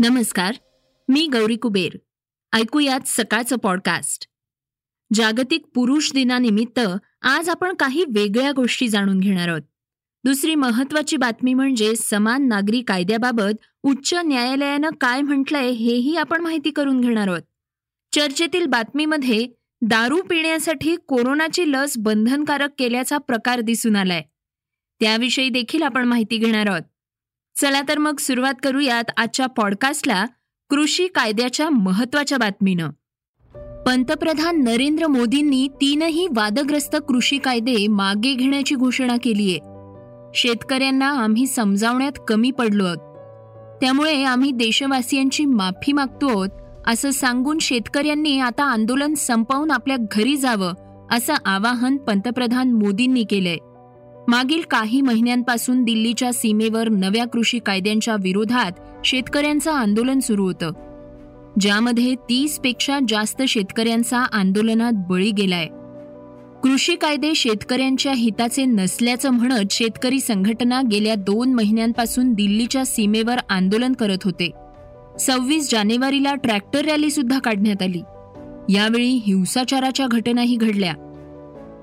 नमस्कार मी गौरी कुबेर. ऐकूयात सकाळचं पॉडकास्ट जागतिक पुरुष दिनानिमित्त आज आपण काही वेगळ्या गोष्टी जाणून घेणार आहोत. दुसरी महत्वाची बातमी म्हणजे समान नागरी कायद्याबाबत उच्च न्यायालयानं काय म्हटलंय हेही आपण माहिती करून घेणार आहोत. चर्चेतील बातमीमध्ये दारू पिण्यासाठी कोरोनाची लस बंधनकारक केल्याचा प्रकार दिसून आलाय. त्याविषयी देखील आपण माहिती घेणार आहोत. चला तर मग सुरुवात करूयात आजच्या पॉडकास्टला कृषी कायद्याच्या महत्त्वाच्या बातमीनं. पंतप्रधान नरेंद्र मोदींनी तीनही वादग्रस्त कृषी कायदे मागे घेण्याची घोषणा केलीय. शेतकऱ्यांना आम्ही समजावण्यात कमी पडलो आहोत. त्यामुळे आम्ही देशवासियांची माफी मागतो आहोत असं सांगून शेतकऱ्यांनी आता आंदोलन संपवून आपल्या घरी जावं असं आवाहन पंतप्रधान मोदींनी केलंय. मागील काही महिन्यांपासून दिल्लीच्या सीमेवर नव्या कृषी कायद्यांच्या विरोधात शेतकऱ्यांचं आंदोलन सुरू होतं ज्यामध्ये तीसपेक्षा जास्त शेतकऱ्यांचा आंदोलनात बळी गेलाय. कृषी कायदे शेतकऱ्यांच्या हिताचे नसल्याचं म्हणत शेतकरी संघटना गेल्या दोन महिन्यांपासून दिल्लीच्या सीमेवर आंदोलन करत होते. सव्वीस जानेवारीला ट्रॅक्टर रॅली सुद्धा काढण्यात आली. यावेळी हिंसाचाराच्या घटनाही घडल्या.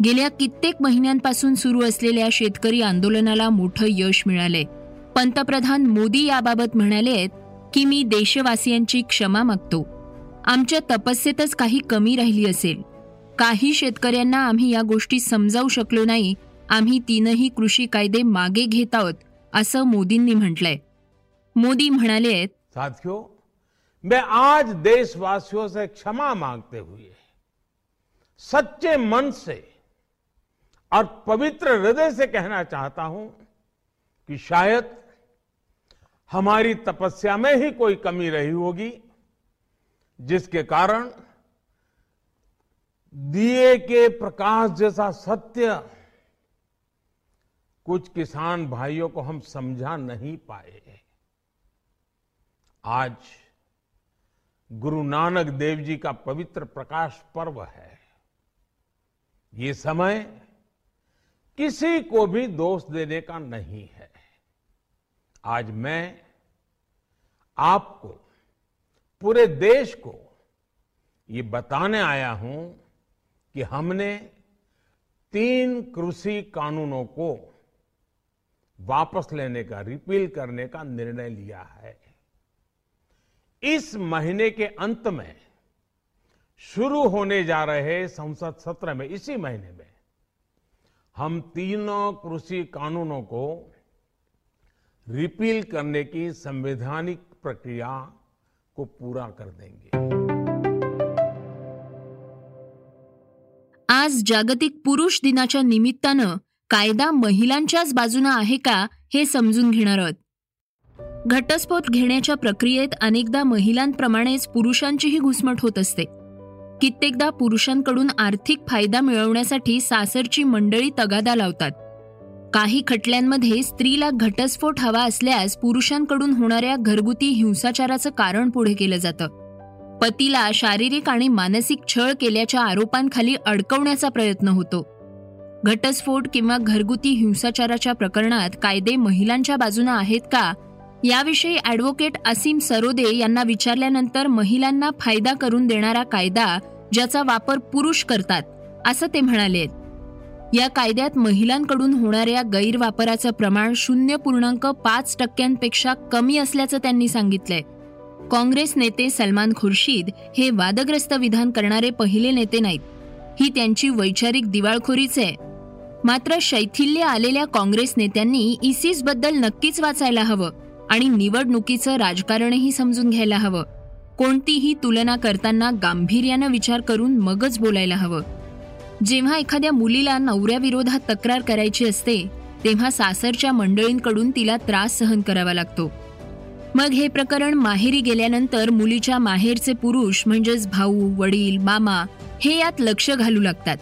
गेल्या कित्येक महिन्यांपासून सुरू असलेल्या शेतकरी आंदोलनाला मोठं यश मिळालंय. पंतप्रधान मोदी याबाबत म्हणाले आहेत की मी देशवासियांची क्षमा मागतो. आमच्या तपस्येतच काही कमी राहिली असेल. काही शेतकऱ्यांना आम्ही या गोष्टी समजावू शकलो नाही. आम्ही तीनही कृषी कायदे मागे घेत आहोत असं मोदींनी म्हटलंय. मोदी म्हणाले आहेत साथियों मैं आज देशवासियों से क्षमा मांगते हुए सच्चे मन से और पवित्र हृदय से कहना चाहता हूँ कि शायद हमारी तपस्या में ही कोई कमी रही होगी, जिसके कारण दिए के प्रकाश जैसा सत्य कुछ किसान भाइयों को हम समझा नहीं पाए आज गुरु नानक देव जी का पवित्र प्रकाश पर्व है। ये समय किसी को भी दोष देने का नहीं है। आज मैं आपको, पूरे देश को ये बताने आया हूँ कि हमने तीन कृषि कानूनों को वापस लेने का, रिपील करने का निर्णय लिया है। इस महीने के अंत में शुरू होने जा रहे संसद सत्र में, इसी महीने में हम तीनों कृषी कानूनों को रिपील करने की संवैधानिक प्रक्रिया को पूरा कर देंगे। आज जागतिक पुरुष दिनाच्या निमित्तानं कायदा महिलांच्याच बाजूनं आहे का हे समजून घेणार आहोत. घटस्फोट घेण्याच्या प्रक्रियेत अनेकदा महिलांप्रमाणेच पुरुषांचीही घुसमट होत असते. कित्येकदा पुरुषांकडून आर्थिक फायदा मिळवण्यासाठी सासरची मंडळी तगादा लावतात. काही खटल्यांमध्ये स्त्रीला घटस्फोट हवा असल्यास पुरुषांकडून होणाऱ्या घरगुती हिंसाचाराचं कारण पुढे केलं जातं. पतीला शारीरिक आणि मानसिक छळ केल्याच्या आरोपांखाली अडकवण्याचा प्रयत्न होतो. घटस्फोट किंवा घरगुती हिंसाचाराच्या प्रकरणात कायदे महिलांच्या बाजूने आहेत का? याविषयी ॲडव्होकेट असीम सरोदे यांना विचारल्यानंतर महिलांना फायदा करून देणारा कायदा ज्याचा वापर पुरुष करतात असं ते म्हणाले. या कायद्यात महिलांकडून होणाऱ्या गैरवापराचं प्रमाण शून्य पूर्णांक पाच टक्क्यांपेक्षा कमी असल्याचं त्यांनी सांगितलंय. काँग्रेस नेते सलमान खुर्शीद हे वादग्रस्त विधान करणारे पहिले नेते नाहीत. ही त्यांची वैचारिक दिवाळखोरीच आहे. मात्र शैथिल्य आलेल्या काँग्रेस नेत्यांनी इसिसबद्दल नक्कीच वाचायला हवं. आणि निवडणुकीचं राजकारणही समजून घ्यायला हवं. कोणतीही तुलना करताना गांभीर्यानं विचार करून मगच बोलायला हवं. जेव्हा एखाद्या मुलीला नवऱ्याविरोधात तक्रार करायची असते तेव्हा सासरच्या मंडळींकडून तिला त्रास सहन करावा लागतो. मग हे प्रकरण माहेरी गेल्यानंतर मुलीच्या माहेरचे पुरुष म्हणजेच भाऊ वडील मामा हे यात लक्ष घालू लागतात.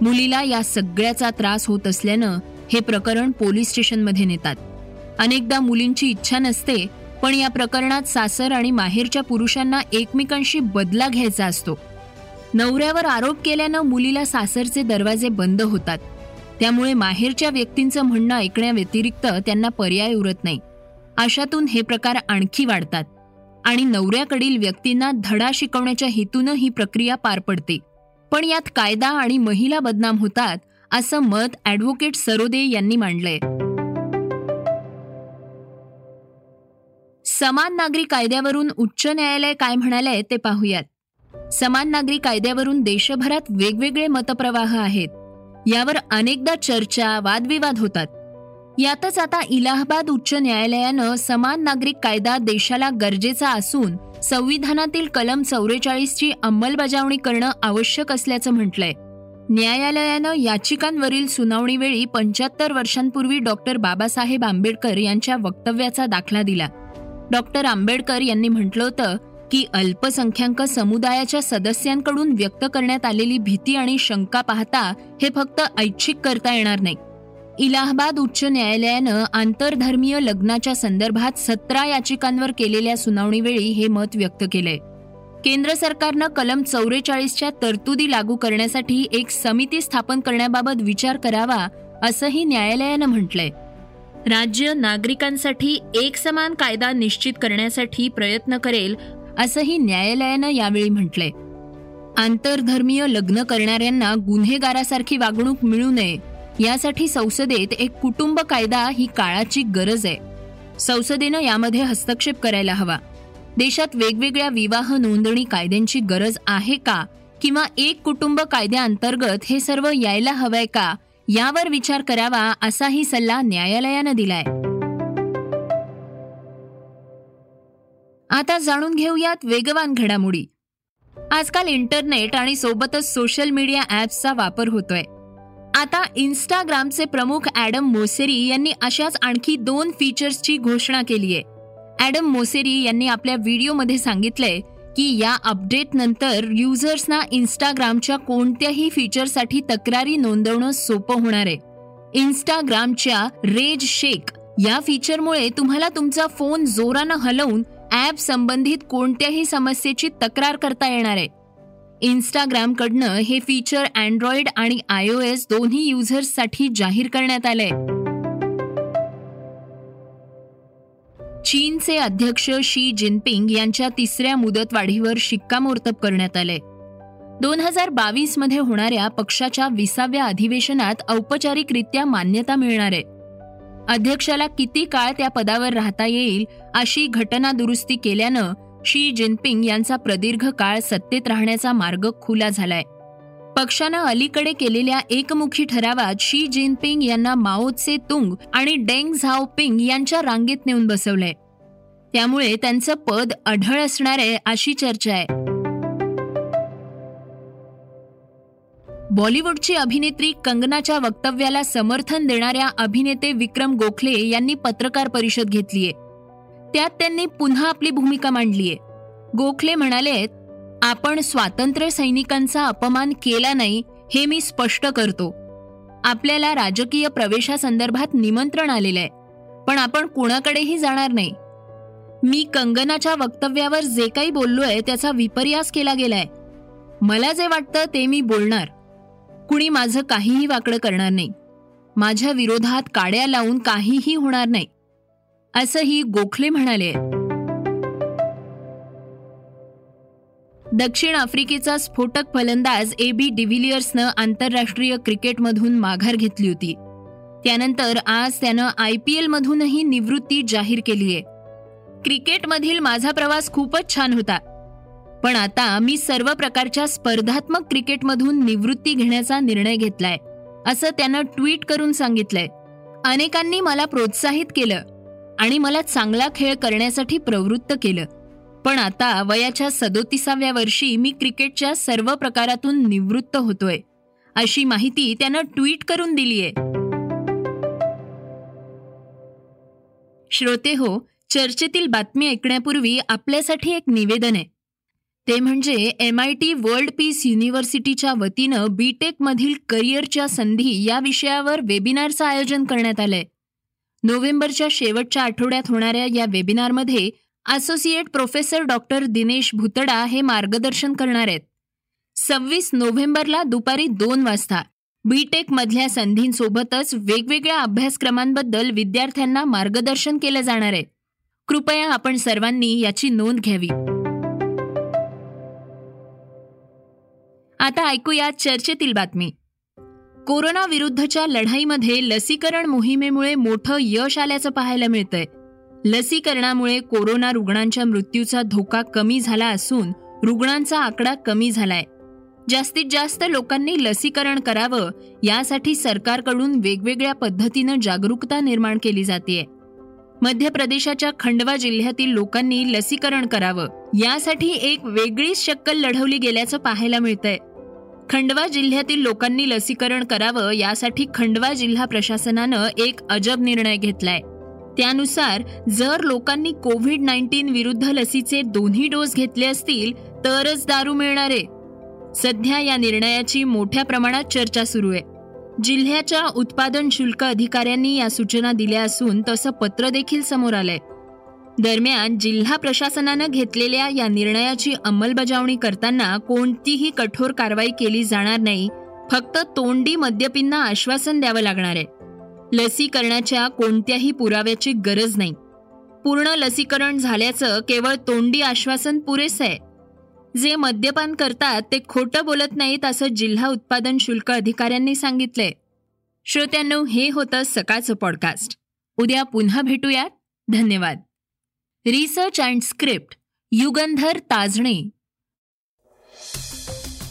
मुलीला या सगळ्याचा त्रास होत असल्यानं हे प्रकरण पोलीस स्टेशनमध्ये नेतात. अनेकदा मुलींची इच्छा नसते पण या प्रकरणात सासर आणि माहेरच्या पुरुषांना एकमेकांशी बदला घ्यायचा असतो. नवऱ्यावर आरोप केल्यानं मुलीला सासरचे दरवाजे बंद होतात. त्यामुळे माहेरच्या व्यक्तींचं म्हणणं ऐकण्याव्यतिरिक्त त्यांना पर्याय उरत नाही. अशातून हे प्रकार आणखी वाढतात आणि नवऱ्याकडील व्यक्तींना धडा शिकवण्याच्या हेतूनं ही प्रक्रिया पार पडते. पण यात कायदा आणि महिला बदनाम होतात असं मत ॲडव्होकेट सरोदे यांनी मांडलंय. समान नागरी कायद्यावरून उच्च न्यायालय काय म्हणालंय ते पाहूयात. समान नागरी कायद्यावरून देशभरात वेगवेगळे मतप्रवाह आहेत. यावर अनेकदा चर्चा वादविवाद होतात. यातच आता इलाहाबाद उच्च न्यायालयानं समान नागरिक कायदा देशाला गरजेचा असून संविधानातील कलम चौवेचाळीसची अंमलबजावणी करणं आवश्यक असल्याचं म्हटलंय. न्यायालयानं याचिकांवरील सुनावणीवेळी पंच्याहत्तर वर्षांपूर्वी डॉक्टर बाबासाहेब आंबेडकर यांच्या वक्तव्याचा दाखला दिला. डॉक्टर आंबेडकर यांनी म्हटलं होतं की अल्पसंख्याक समुदायाच्या सदस्यांकडून व्यक्त करण्यात आलेली भीती आणि शंका पाहता हे फक्त ऐच्छिक करता येणार नाही. इलाहाबाद उच्च न्यायालयानं आंतरधर्मीय लग्नाच्या संदर्भात सतरा याचिकांवर केलेल्या सुनावणीवेळी हे मत व्यक्त केलंय. केंद्र सरकारनं कलम चौवेचाळीसच्या तरतुदी लागू करण्यासाठी एक समिती स्थापन करण्याबाबत विचार करावा असंही न्यायालयानं म्हटलंय. राज्य नागरिकांसाठी एक समान कायदा निश्चित करण्यासाठी प्रयत्न करेल असंही न्यायालयानं यावेळी म्हटलंय. आंतरधर्मीय लग्न करणाऱ्यांना गुन्हेगारासारखी वागणूक मिळू नये यासाठी संसदेत एक कुटुंब कायदा ही काळाची गरज आहे. संसदेनं यामध्ये हस्तक्षेप करायला हवा. देशात वेगवेगळ्या विवाह नोंदणी कायद्यांची गरज आहे का? किंवा एक कुटुंब कायद्याअंतर्गत हे सर्व यायला हवंय का? यावर विचार करावा असाही सल्ला न्यायालयानं दिलाय. आता जाणून घेऊयात वेगवान घडामोडी. आजकाल इंटरनेट आणि सोबतच सोशल मीडिया ॲप्सचा वापर होतोय. आता इन्स्टाग्रामचे प्रमुख ॲडम मोसेरी यांनी अशाच आणखी दोन फीचर्सची घोषणा केली आहे ॲडम मोसेरी यांनी आपल्या व्हिडिओमध्ये सांगितलंय की या अपडेट नंतर युजर्सना इन्स्टाग्रामच्या कोणत्याही फीचरसाठी तक्रारी नोंदवणं सोपं होणार आहे. इन्स्टाग्रामच्या रेज शेक या फीचरमुळे तुम्हाला तुमचा फोन जोरानं हलवून ॲप संबंधित कोणत्याही समस्येची तक्रार करता येणार आहे. इन्स्टाग्रामकडनं हे फीचर अँड्रॉइड आणि आय ओ एस दोन्ही युजर्ससाठी जाहीर करण्यात आलंय. चीनचे अध्यक्ष शी जिनपिंग यांच्या तिसऱ्या मुदतवाढीवर शिक्कामोर्तब करण्यात आलंय दोन हजार बावीसमध्ये होणाऱ्या पक्षाच्या विसाव्या अधिवेशनात औपचारिकरित्या मान्यता मिळणार आहे. अध्यक्षाला किती काळ त्या पदावर राहता येईल अशी घटना दुरुस्ती केल्यानं शी जिनपिंग यांचा प्रदीर्घ काळ सत्तेत राहण्याचा मार्ग खुला झालाय. पक्षानं अलीकडे केलेल्या एकमुखी ठरावात शी जिनपिंग यांना माओत्से तुंग आणि डेंग झाओपिंग यांच्या रांगेत नेऊन बसवलंय. त्यामुळे त्यांचं पद अढळ असणार आहे अशी चर्चा आहे. बॉलिवूडची अभिनेत्री कंगनाच्या वक्तव्याला समर्थन देणाऱ्या अभिनेते विक्रम गोखले यांनी पत्रकार परिषद घेतलीय. त्यात त्यांनी पुन्हा आपली भूमिका मांडलीय. गोखले म्हणाले आपण स्वातंत्र्य सैनिकांचा अपमान केला नाही हे मी स्पष्ट करतो. आपल्याला राजकीय प्रवेशासंदर्भात निमंत्रण आलेलं आहे पण आपण कुणाकडेही जाणार नाही. मी कंगनाच्या वक्तव्यावर जे काही बोललोय त्याचा विपर्यास केला गेलाय. मला जे वाटतं ते मी बोलणार. कुणी माझं काहीही वाकडं करणार नाही. माझ्या विरोधात काड्या लावून काहीही होणार नाही. असंही गोखले म्हणाले. दक्षिण आफ्रिकेचा स्फोटक फलंदाज ए बी डिव्हिलियर्सनं आंतरराष्ट्रीय क्रिकेटमधून माघार घेतली होती. त्यानंतर आज त्यानं आय पी एलमधूनही निवृत्ती जाहीर केली आहे क्रिकेटमधील माझा प्रवास खूपच छान होता. पण आता मी सर्व प्रकारच्या स्पर्धात्मक क्रिकेटमधून निवृत्ती घेण्याचा निर्णय घेतलाय असं त्यानं ट्विट करून सांगितलंय. अनेकांनी मला प्रोत्साहित केलं आणि मला चांगला खेळ करण्यासाठी प्रवृत्त केलं. पण आता वयाच्या सदोतीसाव्या वर्षी मी क्रिकेटच्या सर्व प्रकारातून निवृत्त होतोय अशी माहिती त्यानं ट्विट करून दिलीय. श्रोते हो चर्चेतील बातमी ऐकण्यापूर्वी आपल्यासाठी एक निवेदन आहे. ते म्हणजे M I T world peace युनिव्हर्सिटीच्या वतीनं बी टेकमधील करिअरच्या संधी या विषयावर वेबिनारचं आयोजन करण्यात आलंय. नोव्हेंबरच्या शेवटच्या आठवड्यात होणाऱ्या या वेबिनारमध्ये associate professor doctor Dinesh Bhutada हे मार्गदर्शन करणार आहेत. सव्वीस नोव्हेंबरला दुपारी दोन वाजता बीटेक मधल्या संधींसोबतच वेगवेगळ्या अभ्यासक्रमांबद्दल विद्यार्थ्यांना मार्गदर्शन केलं जाणार आहे. कृपया आपण सर्वांनी याची नोंद घ्यावी. आता ऐकूया चर्चेतील बातमी. कोरोना विरुद्धच्या लढाईमध्ये लसीकरण मोहिमेमुळे मोठं यश आल्याचं पाहायला मिळतंय. लसीकरणामुळे कोरोना रुग्णांच्या मृत्यूचा धोका कमी झाला असून रुग्णांचा आकडा कमी झालाय. जास्तीत जास्त लोकांनी लसीकरण करावं यासाठी सरकारकडून वेगवेगळ्या पद्धतीनं जागरूकता निर्माण केली जाते मध्य प्रदेशाच्या खंडवा जिल्ह्यातील लोकांनी लसीकरण करावं. यासाठी एक वेगळीच शक्कल लढवली गेल्याचं पाहायला मिळतंय. खंडवा जिल्ह्यातील लोकांनी लसीकरण करावं यासाठी खंडवा जिल्हा प्रशासनानं एक अजब निर्णय घेतलाय. त्यानुसार जर लोकांनी कोविड नाईन्टीन विरुद्ध लसीचे दोन्ही डोस घेतले असतील तरच दारू मिळणार. आहे सध्या या निर्णयाची मोठ्या प्रमाणात चर्चा सुरू आहे. जिल्ह्याच्या उत्पादन शुल्क अधिकाऱ्यांनी या सूचना दिल्या असून तसं पत्र देखील समोर आलंय. दरम्यान जिल्हा प्रशासनानं घेतलेल्या या निर्णयाची अंमलबजावणी करताना कोणतीही कठोर कारवाई केली जाणार नाही फक्त तोंडी मद्यपींना आश्वासन द्यावं लागणार आहे. लसीकरणाच्या कोणत्याही पुराव्याची गरज नाही. पूर्ण लसीकरण झाल्याचं केवळ तोंडी आश्वासन पुरेसं आहे. जे मद्यपान करतात ते खोटं बोलत नाहीत असं जिल्हा उत्पादन शुल्क अधिकाऱ्यांनी सांगितलंय. श्रोत्यांनो हे होतं सकाळचं पॉडकास्ट उद्या पुन्हा भेटूयात. धन्यवाद. Research and script Yugandhar Tajane.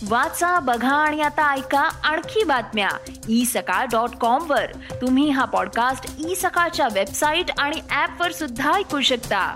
वाचा बघा आणि आता ऐका आणखी बातम्या. ई सकाळ डॉट कॉम वर. तुम्ही हा पॉडकास्ट ई सकाळच्या वेबसाईट आणि ऍप वर सुद्धा ऐकू शकता.